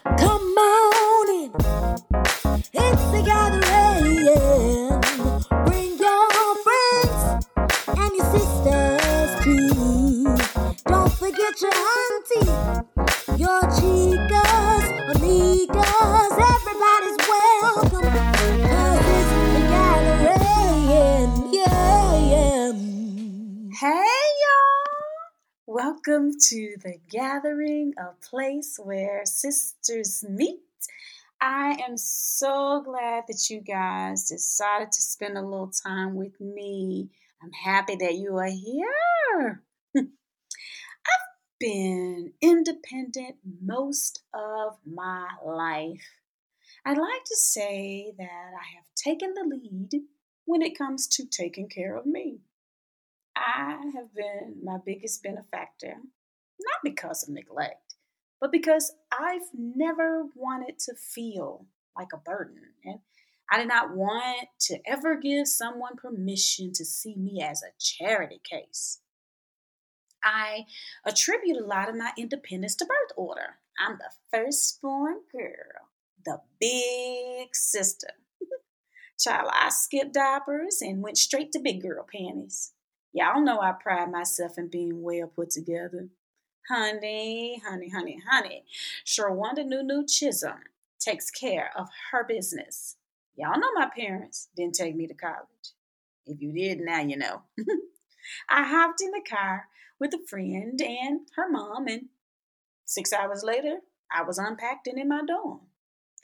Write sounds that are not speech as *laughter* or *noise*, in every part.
Come Welcome to the gathering, a place where sisters meet. I am so glad that you guys decided to spend a little time with me. I'm happy that you are here. *laughs* I've been independent most of my life. I'd like to say that I have taken the lead when it comes to taking care of me. I have been my biggest benefactor, not because of neglect, but because I've never wanted to feel like a burden. And I did not want to ever give someone permission to see me as a charity case. I attribute a lot of my independence to birth order. I'm the firstborn girl, the big sister. *laughs* Child, I skipped diapers and went straight to big girl panties. Y'all know I pride myself in being well put together. Honey, honey, honey, honey. Sherwanda Nunu Chisholm takes care of her business. Y'all know my parents didn't take me to college. If you did, now you know. *laughs* I hopped in the car with a friend and her mom, and six hours later, I was unpacked and in my dorm.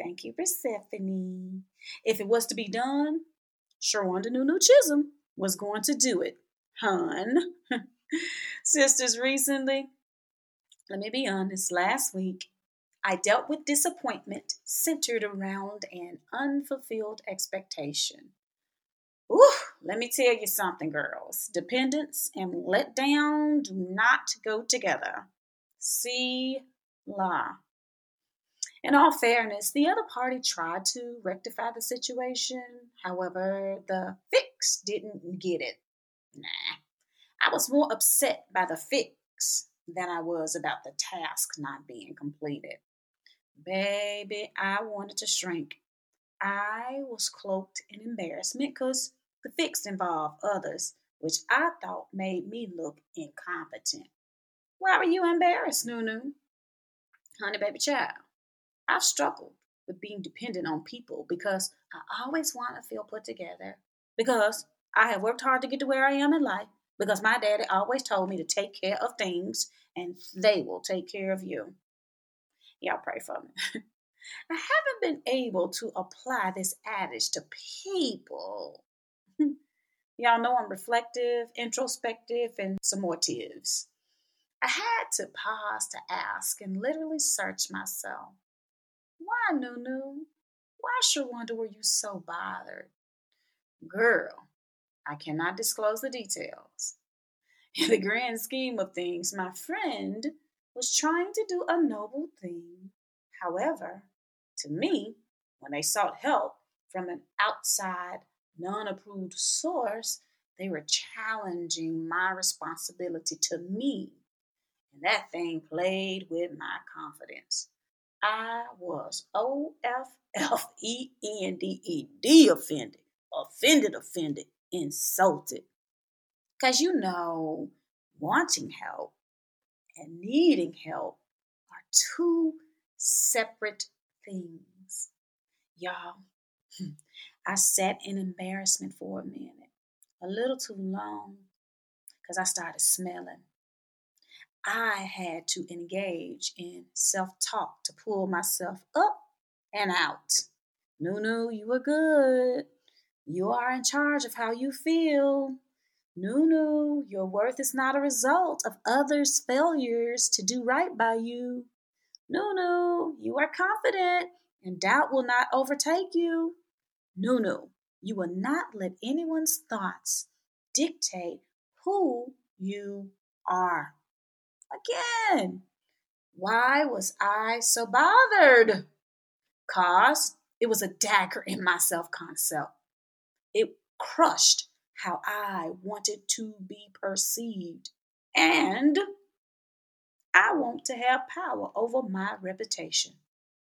Thank you, Persephone. If it was to be done, Sherwanda Nunu Chisholm was going to do it hun. *laughs* Sisters, recently, let me be honest, last week, I dealt with disappointment centered around an unfulfilled expectation. Ooh, let me tell you something, girls. Dependence and letdown do not go together. See la. In all fairness, the other party tried to rectify the situation. However, the fix didn't get it. Nah. I was more upset by the fix than I was about the task not being completed. Baby, I wanted to shrink. I was cloaked in embarrassment because the fix involved others, which I thought made me look incompetent. Why were you embarrassed, Nunu? Honey, baby child, I've struggled with being dependent on people because I always want to feel put together, because I have worked hard to get to where I am in life because my daddy always told me to take care of things and they will take care of you. Y'all pray for me. *laughs* I haven't been able to apply this adage to people. *laughs* Y'all know I'm reflective, introspective, and some more tives. I had to pause to ask and literally search myself. Why, Nunu? Why, Sherwanda, were you so bothered? Girl, I cannot disclose the details. In the grand scheme of things, my friend was trying to do a noble thing. However, to me, when they sought help from an outside, non approved source, they were challenging my responsibility to me. And that thing played with my confidence. I was O F F E N D E D offended. Offended, offended insulted. Because you know, wanting help and needing help are two separate things. Y'all, hmm. I sat in embarrassment for a minute, a little too long, because I started smelling. I had to engage in self talk to pull myself up and out. No, no, you were good. You are in charge of how you feel. Nunu, your worth is not a result of others' failures to do right by you. Nunu, you are confident and doubt will not overtake you. Nunu, you will not let anyone's thoughts dictate who you are. Again, why was I so bothered? Cause it was a dagger in my self concept. It crushed how I wanted to be perceived. And I want to have power over my reputation.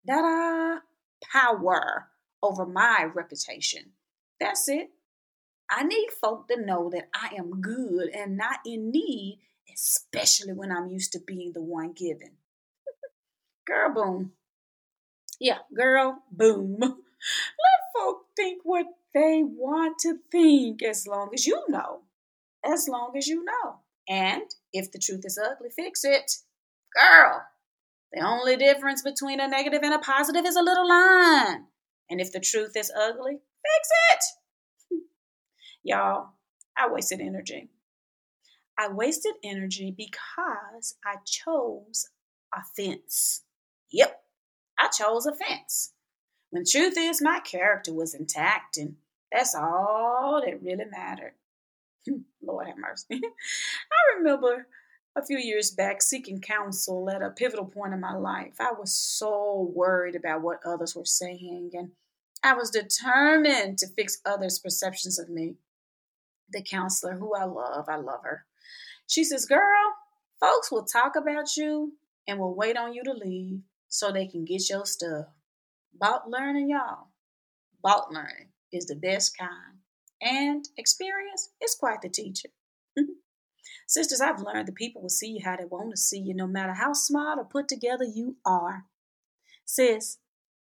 da da! Uh, power over my reputation. That's it. I need folk to know that I am good and not in need, especially when I'm used to being the one given. *laughs* girl, boom. Yeah, girl, boom. *laughs* Let folk think what they want to think as long as you know. As long as you know. And if the truth is ugly, fix it. Girl, the only difference between a negative and a positive is a little line. And if the truth is ugly, fix it. *laughs* Y'all, I wasted energy. I wasted energy because I chose offense. Yep, I chose offense. When truth is, my character was intact, and that's all that really mattered. *laughs* Lord have mercy. *laughs* I remember a few years back seeking counsel at a pivotal point in my life. I was so worried about what others were saying, and I was determined to fix others' perceptions of me. The counselor, who I love, I love her. She says, Girl, folks will talk about you and will wait on you to leave so they can get your stuff. About learning, y'all. About learning is the best kind. And experience is quite the teacher. *laughs* Sisters, I've learned that people will see you how they want to see you, no matter how smart or put together you are. Sis,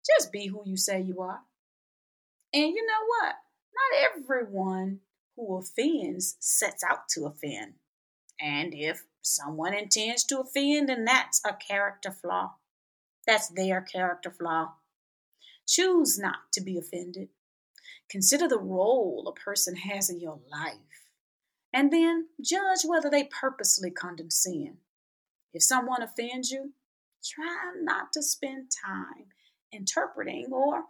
just be who you say you are. And you know what? Not everyone who offends sets out to offend. And if someone intends to offend, then that's a character flaw. That's their character flaw. Choose not to be offended. Consider the role a person has in your life and then judge whether they purposely condescend. If someone offends you, try not to spend time interpreting or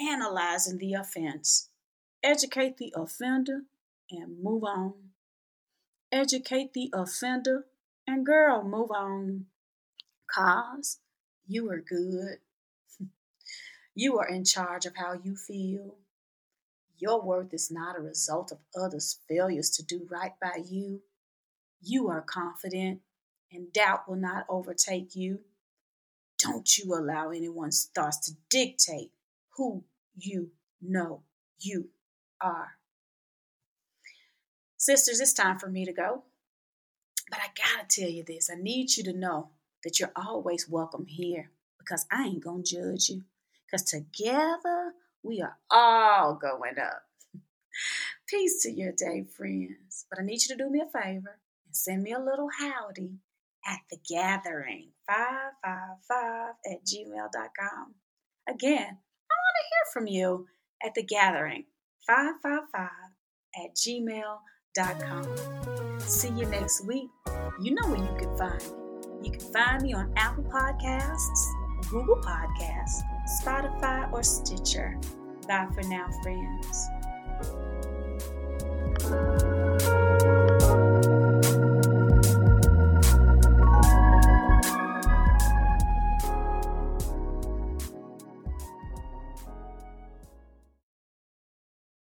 analyzing the offense. Educate the offender and move on. Educate the offender and girl, move on. Cause you are good. You are in charge of how you feel. Your worth is not a result of others' failures to do right by you. You are confident, and doubt will not overtake you. Don't you allow anyone's thoughts to dictate who you know you are. Sisters, it's time for me to go. But I gotta tell you this I need you to know that you're always welcome here because I ain't gonna judge you. Because together we are all going up. *laughs* Peace to your day, friends. But I need you to do me a favor and send me a little howdy at the gathering 555 at gmail.com. Again, I want to hear from you at the gathering 555 at gmail.com. See you next week. You know where you can find me. You can find me on Apple Podcasts, Google Podcasts, Spotify, or Stitcher. Bye for now, friends.